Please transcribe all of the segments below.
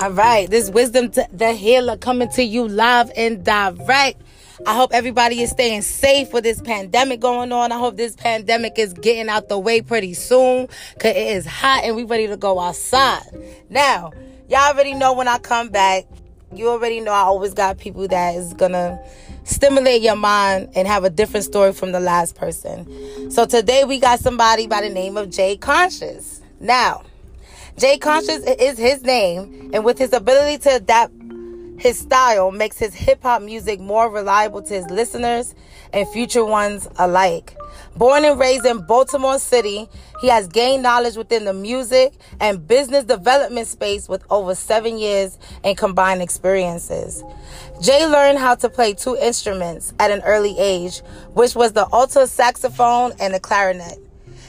All right, this wisdom the healer coming to you live and direct. I hope everybody is staying safe with this pandemic going on. I hope this pandemic is getting out the way pretty soon because it is hot and we ready to go outside. Now, y'all already know when I come back, you already know I always got people that is gonna stimulate your mind and have a different story from the last person. So today we got somebody by the name of Jay Conscious. Now, Jay Conscious is his name, and with his ability to adapt his style makes his hip hop music more reliable to his listeners and future ones alike. Born and raised in Baltimore City, he has gained knowledge within the music and business development space with over seven years in combined experiences. Jay learned how to play two instruments at an early age, which was the alto saxophone and the clarinet.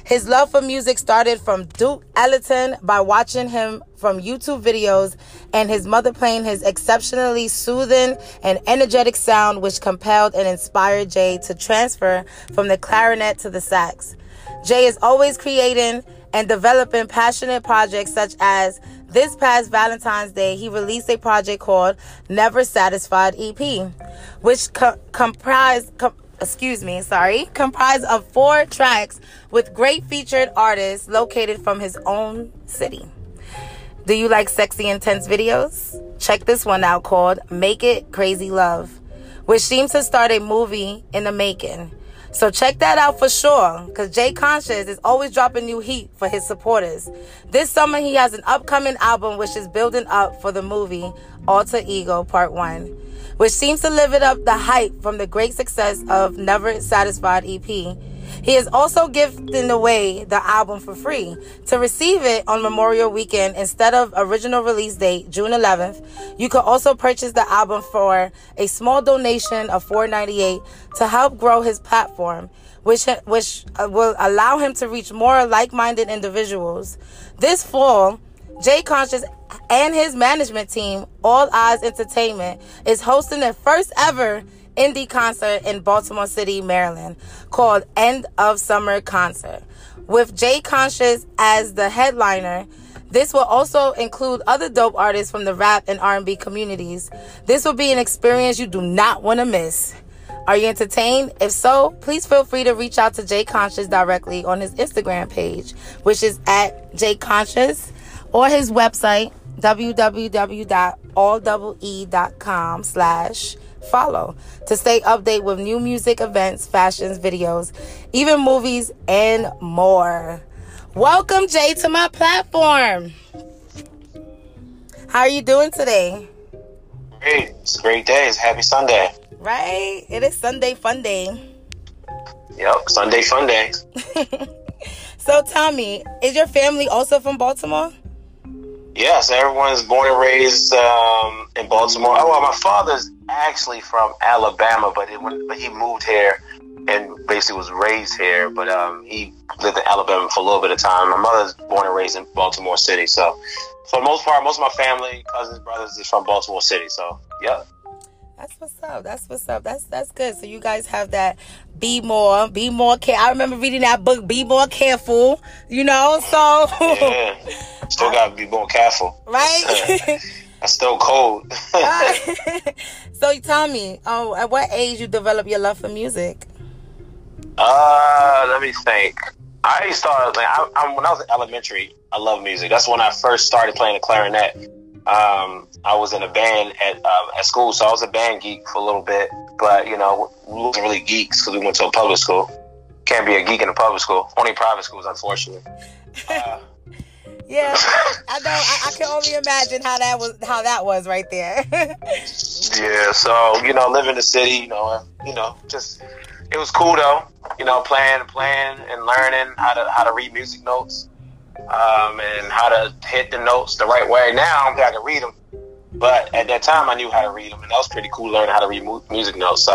His love for music started from Duke Ellington by watching him from YouTube videos and his mother playing his exceptionally soothing and energetic sound, which compelled and inspired Jay to transfer from the clarinet to the sax. Jay is always creating and developing passionate projects such as this past Valentine's Day, he released a project called Never Satisfied EP, which co- comprised. Com- excuse me, sorry, comprised of four tracks with great featured artists located from his own city. Do you like sexy, intense videos? Check this one out called Make It Crazy Love, which seems to start a movie in the making. So check that out for sure, because Jay Conscious is always dropping new heat for his supporters. This summer, he has an upcoming album which is building up for the movie Alter Ego Part 1 which seems to live it up the hype from the great success of Never Satisfied EP. He is also gifting away the album for free. To receive it on Memorial Weekend instead of original release date, June 11th, you could also purchase the album for a small donation of $4.98 to help grow his platform, which, which uh, will allow him to reach more like-minded individuals. This fall, Jay Conscious and his management team, All Eyes Entertainment, is hosting their first ever indie concert in Baltimore City, Maryland, called End of Summer Concert. With Jay Conscious as the headliner, this will also include other dope artists from the rap and R&B communities. This will be an experience you do not want to miss. Are you entertained? If so, please feel free to reach out to Jay Conscious directly on his Instagram page, which is at Jay Conscious or his website www.allee.com slash follow to stay updated with new music events fashions videos even movies and more. Welcome jay to my platform. How are you doing today? Great it's a great day. It's happy sunday. Right? It is sunday fun day. Yep sunday fun day. So tell me is your family also from baltimore Yes, everyone's born and raised um, in Baltimore. Oh, well, my father's actually from Alabama, but, it, but he moved here and basically was raised here. But um, he lived in Alabama for a little bit of time. My mother's born and raised in Baltimore City. So, for the most part, most of my family, cousins, brothers, is from Baltimore City. So, yeah. That's what's up. That's what's up. That's that's good. So you guys have that be more, be more care. I remember reading that book, Be More Careful. You know, so yeah, still gotta be more careful, right? That's still cold. so you tell me, oh, at what age you develop your love for music? Uh, let me think. I started like I, I, when I was in elementary. I love music. That's when I first started playing the clarinet. Um, I was in a band at uh, at school, so I was a band geek for a little bit. But you know, we wasn't really geeks because we went to a public school. Can't be a geek in a public school. Only private schools, unfortunately. Uh, yeah, I know. I, I, can only imagine how that was how that was right there. yeah, so you know, live in the city, you know, you know, just it was cool though. You know, playing, playing, and learning how to how to read music notes um, and how to hit the notes the right way. Now I can read them, but at that time I knew how to read them, and that was pretty cool learning how to read music notes. So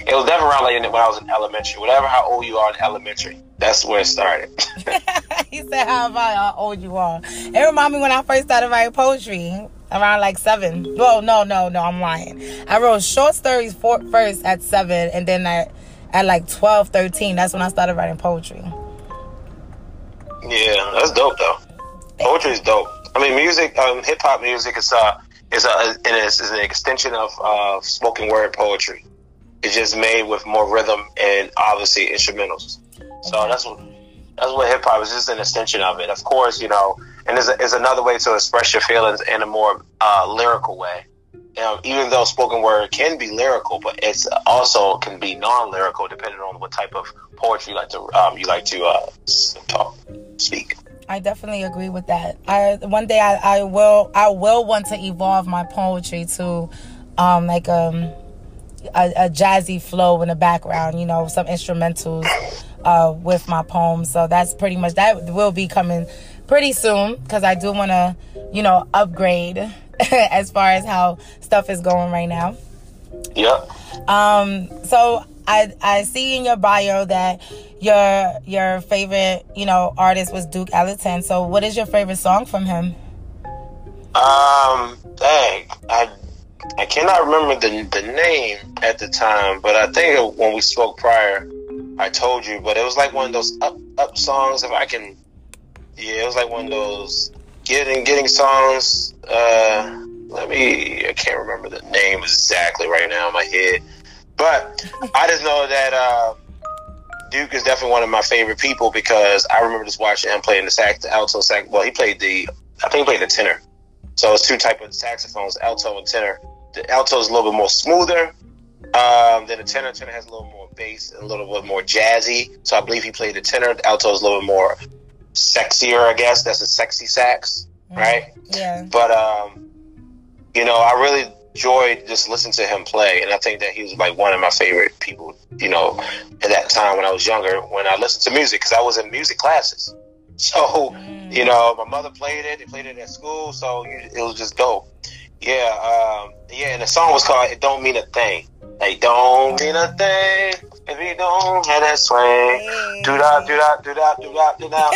it was definitely around like when I was in elementary. Whatever how old you are in elementary, that's where it started. he said, "How about how old you are?" It reminded me when I first started writing poetry. Around like seven. Well, no, no, no, I'm lying. I wrote short stories for, first at seven, and then I, at like 12, 13, that's when I started writing poetry. Yeah, that's dope though. Poetry is dope. I mean, music, um, hip hop music is uh is a is, is an extension of uh, spoken word poetry. It's just made with more rhythm and obviously instrumentals. So that's what that's what hip hop is. Just an extension of it. Of course, you know, and it's, it's another way to express your feelings in a more uh, lyrical way. Um, even though spoken word can be lyrical, but it's also can be non-lyrical depending on what type of poetry you like to um, you like to uh, talk, speak. I definitely agree with that. I one day I, I will I will want to evolve my poetry to um like um a, a jazzy flow in the background, you know, some instrumentals uh with my poems. So that's pretty much that will be coming pretty soon because I do want to, you know, upgrade as far as how stuff is going right now. Yeah. Um so I I see in your bio that your your favorite you know artist was Duke Ellington. So what is your favorite song from him? Um, dang, I I cannot remember the the name at the time, but I think when we spoke prior, I told you. But it was like one of those up up songs. If I can, yeah, it was like one of those getting getting songs. Uh, let me. I can't remember the name exactly right now in my head. But I just know that uh, Duke is definitely one of my favorite people because I remember just watching him playing the sax, the alto sax. Well, he played the, I think he played the tenor. So it's two type of saxophones, alto and tenor. The alto is a little bit more smoother um, than the tenor. Tenor has a little more bass and a little bit more jazzy. So I believe he played the tenor. The alto is a little bit more sexier, I guess. That's a sexy sax, right? Yeah. But um, you know, I really enjoyed just listening to him play, and I think that he was like one of my favorite people. You know, at that time when I was younger, when I listened to music, because I was in music classes. So, you know, my mother played it. They played it at school, so it was just dope. Yeah, um, yeah, and the song was called "It Don't Mean a Thing." Like, don't mean a thing if you don't have that swing. Do that, do that, do that, do that, do that.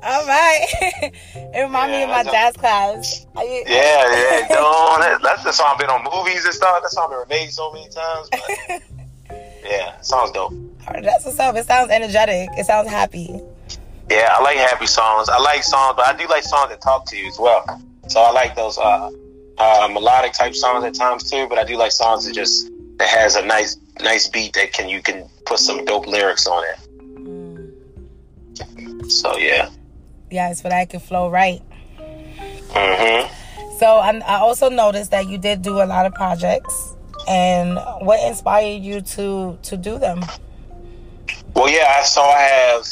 All right. it reminds yeah, me of my jazz class. You, yeah, yeah. Don't. That's the song been on movies and stuff. That song been remade so many times. But yeah, song's dope. That's what's up. It sounds energetic. It sounds happy. Yeah, I like happy songs. I like songs, but I do like songs that talk to you as well. So I like those uh, uh, melodic type songs at times too. But I do like songs that just that has a nice nice beat that can you can put some dope lyrics on it. Mm. So yeah. Yeah, it's for that can flow right. Mhm. So I, I also noticed that you did do a lot of projects, and what inspired you to to do them? Well, yeah, so I have.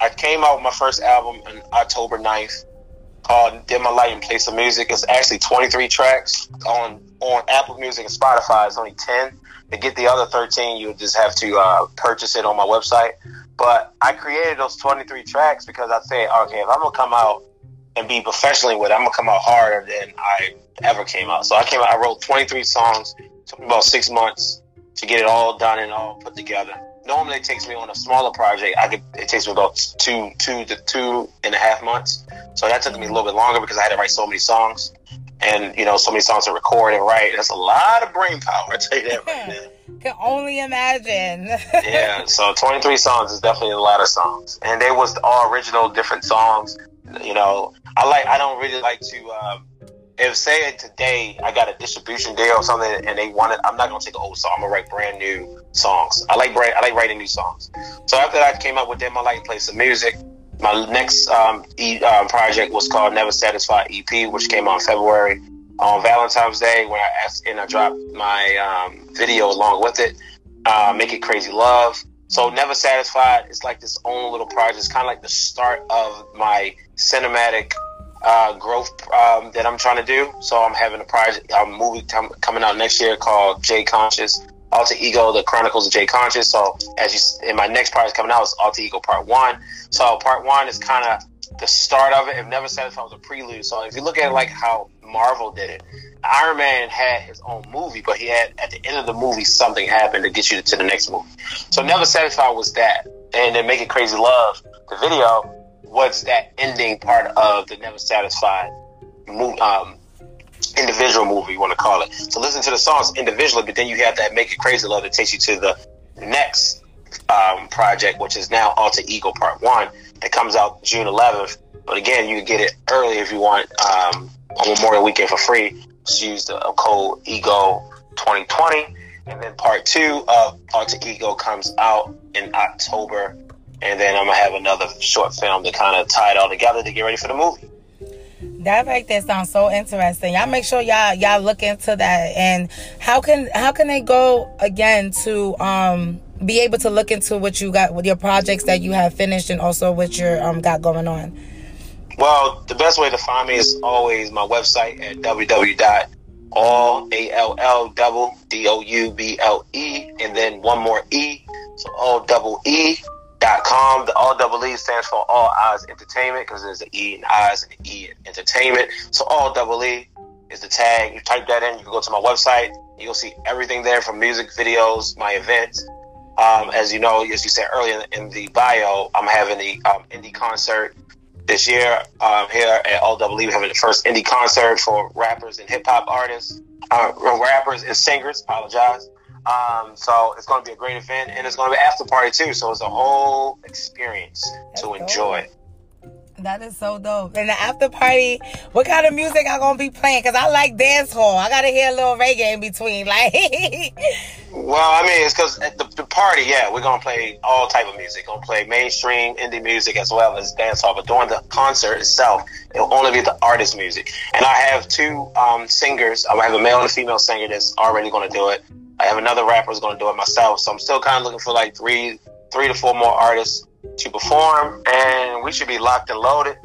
I came out with my first album on October 9th called Dim My Light and Play Some Music. It's actually 23 tracks on on Apple Music and Spotify. It's only 10. To get the other 13, you just have to uh, purchase it on my website. But I created those 23 tracks because I said, okay, if I'm gonna come out and be professionally with it, I'm gonna come out harder than I ever came out. So I came out. I wrote 23 songs. Took about six months to get it all done and all put together normally it takes me on a smaller project. I could it takes me about two two to two and a half months. So that took me a little bit longer because I had to write so many songs, and you know so many songs to record and write. That's a lot of brain power. I tell you that right now. Can only imagine. yeah, so 23 songs is definitely a lot of songs, and they was all original, different songs. You know, I like. I don't really like to. Um, if say today I got a distribution deal or something and they want it, I'm not gonna take an old song. I'm gonna write brand new songs. I like brand, I like writing new songs. So after that, I came up with them. I like play some music. My next um, e, um, project was called Never Satisfied EP, which came out February on Valentine's Day when I asked and I dropped my um, video along with it. Uh, Make it crazy love. So Never Satisfied is like this own little project. It's kind of like the start of my cinematic uh, growth um, that I'm trying to do. So I'm having a project, a movie coming out next year called J Conscious, Alter Ego, The Chronicles of J Conscious. So as you, in my next project coming out is Alter Ego Part One. So Part One is kind of the start of it. If Never Satisfied was a prelude. So if you look at it like how Marvel did it, Iron Man had his own movie, but he had at the end of the movie something happened to get you to the next movie. So Never Satisfied was that, and then Make It Crazy Love, the video what's that ending part of the Never Satisfied um, individual movie, you want to call it. So listen to the songs individually, but then you have that Make It Crazy Love that takes you to the next um, project, which is now Alter Ego Part 1, that comes out June 11th. But again, you can get it early if you want um, on Memorial Weekend for free. Just use the code EGO 2020. And then part two of Alter Ego comes out in October. And then I'm going to have another short film to kind of tie it all together to get ready for the movie. That right there sounds so interesting. Y'all make sure y'all y'all look into that. And how can how can they go again to um be able to look into what you got with your projects that you have finished and also what you um got going on? Well, the best way to find me is always my website at www.all a l l double d o u b l e and then one more e so all double e com. The all double E stands for All Eyes Entertainment because there's an E in eyes and an E in entertainment. So all double E is the tag. You type that in, you can go to my website. You'll see everything there from music videos, my events. Um, as you know, as you said earlier in the bio, I'm having the um, indie concert this year um, here at All Double E. We're having the first indie concert for rappers and hip hop artists, uh, rappers and singers. Apologize. Um, so it's going to be a great event, and it's going to be after party too. So it's a whole experience That's to enjoy. Dope. That is so dope. And the after party, what kind of music I gonna be playing? Cause I like dance hall. I gotta hear a little reggae in between. Like, well, I mean, it's cause at the, the, party, yeah, we're gonna play all type of music. Gonna play mainstream indie music as well as dance hall. But during the concert itself, it'll only be the artist music. And I have two um, singers. I have a male and a female singer that's already gonna do it. I have another rapper who's gonna do it myself. So I'm still kind of looking for like three, three to four more artists to perform, and we should be locked and loaded.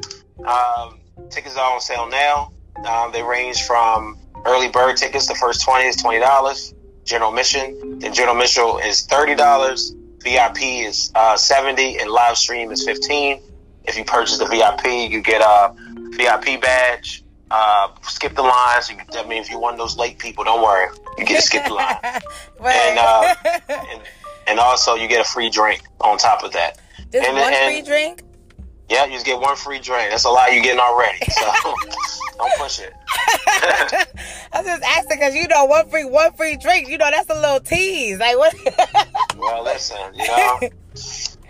Um, tickets are on sale now. Um, they range from early bird tickets. The first twenty is twenty dollars. General admission. Then general admission is thirty dollars. VIP is uh, seventy, and live stream is fifteen. If you purchase the VIP, you get a VIP badge. Uh, skip the lines. So that means if you're one of those late people, don't worry. You get to skip the line. and, uh, and, and also you get a free drink on top of that. Just and, one and, free drink? Yeah, you just get one free drink. That's a lot you're getting already. So don't push it. I was just asking because you know one free one free drink. You know that's a little tease. Like what? well, listen, you know.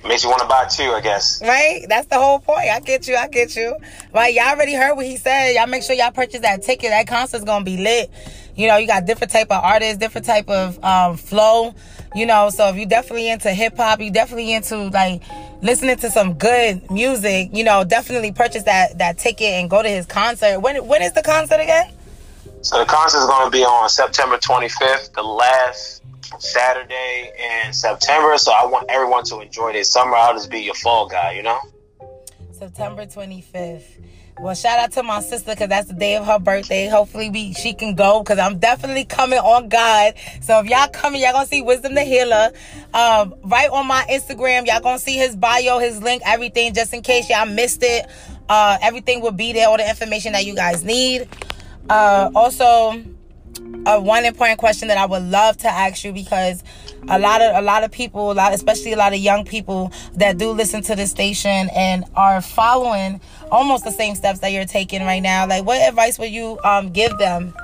Makes you want to buy two, I guess. Right? That's the whole point. I get you. I get you. Right? Y'all already heard what he said. Y'all make sure y'all purchase that ticket. That concert's gonna be lit. You know, you got different type of artists, different type of um, flow. You know, so if you definitely into hip hop, you definitely into like listening to some good music, you know, definitely purchase that that ticket and go to his concert. When when is the concert again? So the concert is going to be on September 25th, the last Saturday in September. So I want everyone to enjoy this summer. I'll just be your fall guy, you know. September 25th. Well, shout out to my sister because that's the day of her birthday. Hopefully, we she can go because I'm definitely coming on God. So if y'all coming, y'all gonna see Wisdom the Healer. Um, right on my Instagram, y'all gonna see his bio, his link, everything. Just in case y'all missed it, uh, everything will be there. All the information that you guys need. Uh, also, a one important question that I would love to ask you because a lot of a lot of people, a lot, especially a lot of young people that do listen to the station and are following almost the same steps that you're taking right now. Like, what advice would you um, give them?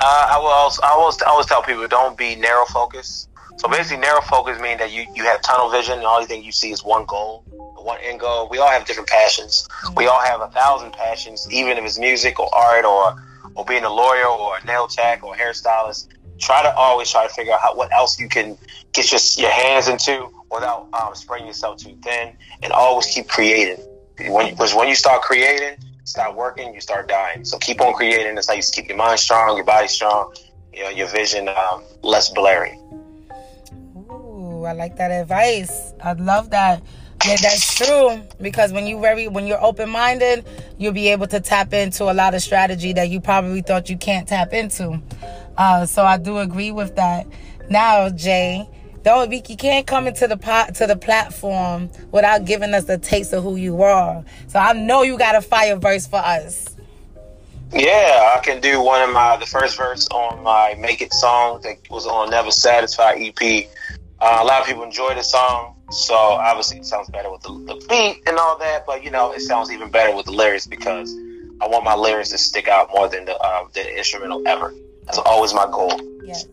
Uh, I will. Also, I always, always tell people don't be narrow focused. So basically, narrow focus means that you you have tunnel vision, and all you think you see is one goal, one end goal. We all have different passions. We all have a thousand passions, even if it's music or art or or being a lawyer or a nail tech or hairstylist. Try to always try to figure out how, what else you can get your, your hands into without um, spreading yourself too thin, and always keep creating. Because when you start creating, start working, you start dying. So keep on creating. That's how you keep your mind strong, your body strong, you know, your vision um, less blurry. Ooh, I like that advice. I love that. Yeah, that's true. Because when you very when you're open minded, you'll be able to tap into a lot of strategy that you probably thought you can't tap into. Uh, so I do agree with that. Now, Jay, don't be you can't come into the pot to the platform without giving us a taste of who you are. So I know you got a fire verse for us. Yeah, I can do one of my the first verse on my Make It song that was on Never Satisfied EP. Uh, a lot of people enjoy the song. So obviously it sounds better with the, the beat and all that, but you know it sounds even better with the lyrics because I want my lyrics to stick out more than the uh, the instrumental ever. That's always my goal. Yes.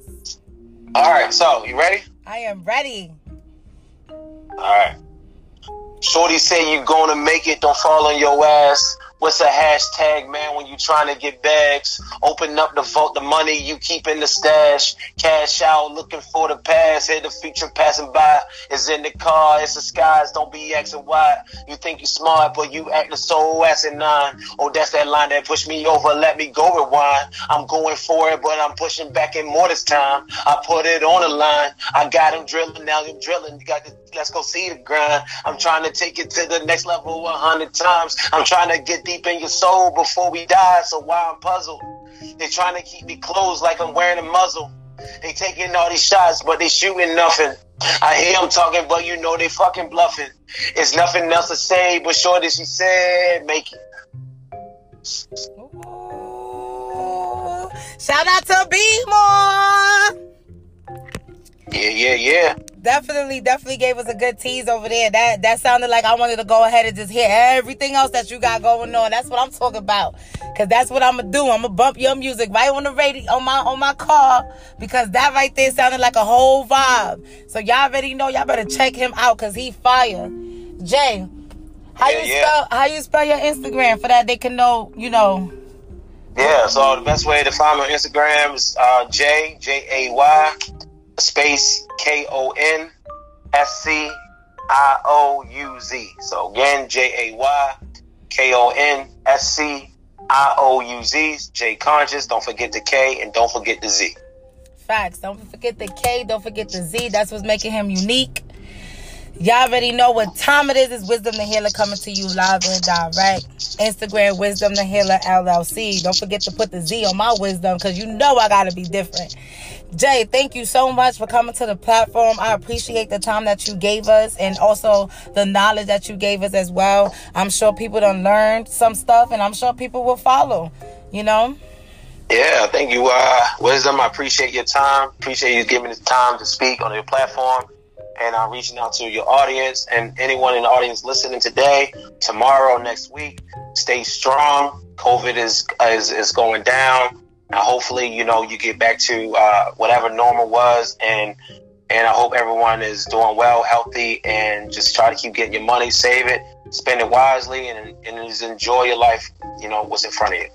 All right, so you ready? I am ready. All right. Shorty say you gonna make it, don't fall on your ass. What's a hashtag, man, when you trying to get bags? Open up the vault, the money you keep in the stash. Cash out, looking for the past. Hear the future passing by. It's in the car, it's the skies. Don't be asking why. You think you smart, but you acting so nine. Oh, that's that line that pushed me over. Let me go rewind. I'm going for it, but I'm pushing back in more this time. I put it on the line. I got him drilling, now him drilling. You got to, let's go see the grind. I'm trying to take it to the next level a hundred times. I'm trying to get deep in your soul before we die. So why I'm puzzled? They trying to keep me closed like I'm wearing a muzzle. They taking all these shots, but they shooting nothing. I hear them talking, but you know they fucking bluffing. It's nothing else to say, but sure that she said, make it. Ooh. Shout out to B More. Yeah, yeah, yeah definitely, definitely gave us a good tease over there. That that sounded like I wanted to go ahead and just hear everything else that you got going on. That's what I'm talking about. Cause that's what I'm gonna do. I'm gonna bump your music right on the radio on my on my car because that right there sounded like a whole vibe. So y'all already know y'all better check him out because he fire. Jay, how yeah, you yeah. spell how you spell your Instagram for that they can know you know. Yeah, so the best way to find me on Instagram is uh, J J A Y space K O N S C I O U Z. So again, J A Y K O N S C I O U Z. J Conscious. Don't forget the K and don't forget the Z. Facts. Don't forget the K. Don't forget the Z. That's what's making him unique. Y'all already know what time it is. It's Wisdom the Healer coming to you live and direct. Instagram Wisdom the Healer LLC. Don't forget to put the Z on my wisdom because you know I gotta be different. Jay, thank you so much for coming to the platform. I appreciate the time that you gave us and also the knowledge that you gave us as well. I'm sure people done learned some stuff and I'm sure people will follow, you know? Yeah, thank you, uh, Wisdom. I appreciate your time. Appreciate you giving the time to speak on your platform and I'm uh, reaching out to your audience and anyone in the audience listening today, tomorrow, next week. Stay strong. COVID is is, is going down. Now, hopefully, you know, you get back to uh, whatever normal was, and and I hope everyone is doing well, healthy, and just try to keep getting your money, save it, spend it wisely, and and just enjoy your life. You know what's in front of you.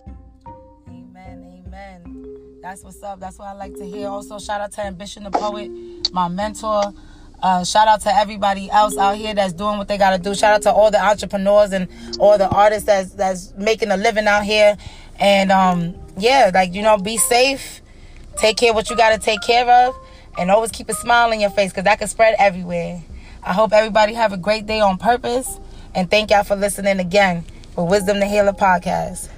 Amen, amen. That's what's up. That's what I like to hear. Also, shout out to Ambition the Poet, my mentor. Uh, shout out to everybody else out here that's doing what they got to do. Shout out to all the entrepreneurs and all the artists that's that's making a living out here. And um, yeah, like you know, be safe. Take care what you got to take care of, and always keep a smile on your face because that can spread everywhere. I hope everybody have a great day on purpose, and thank y'all for listening again for Wisdom the Healer podcast.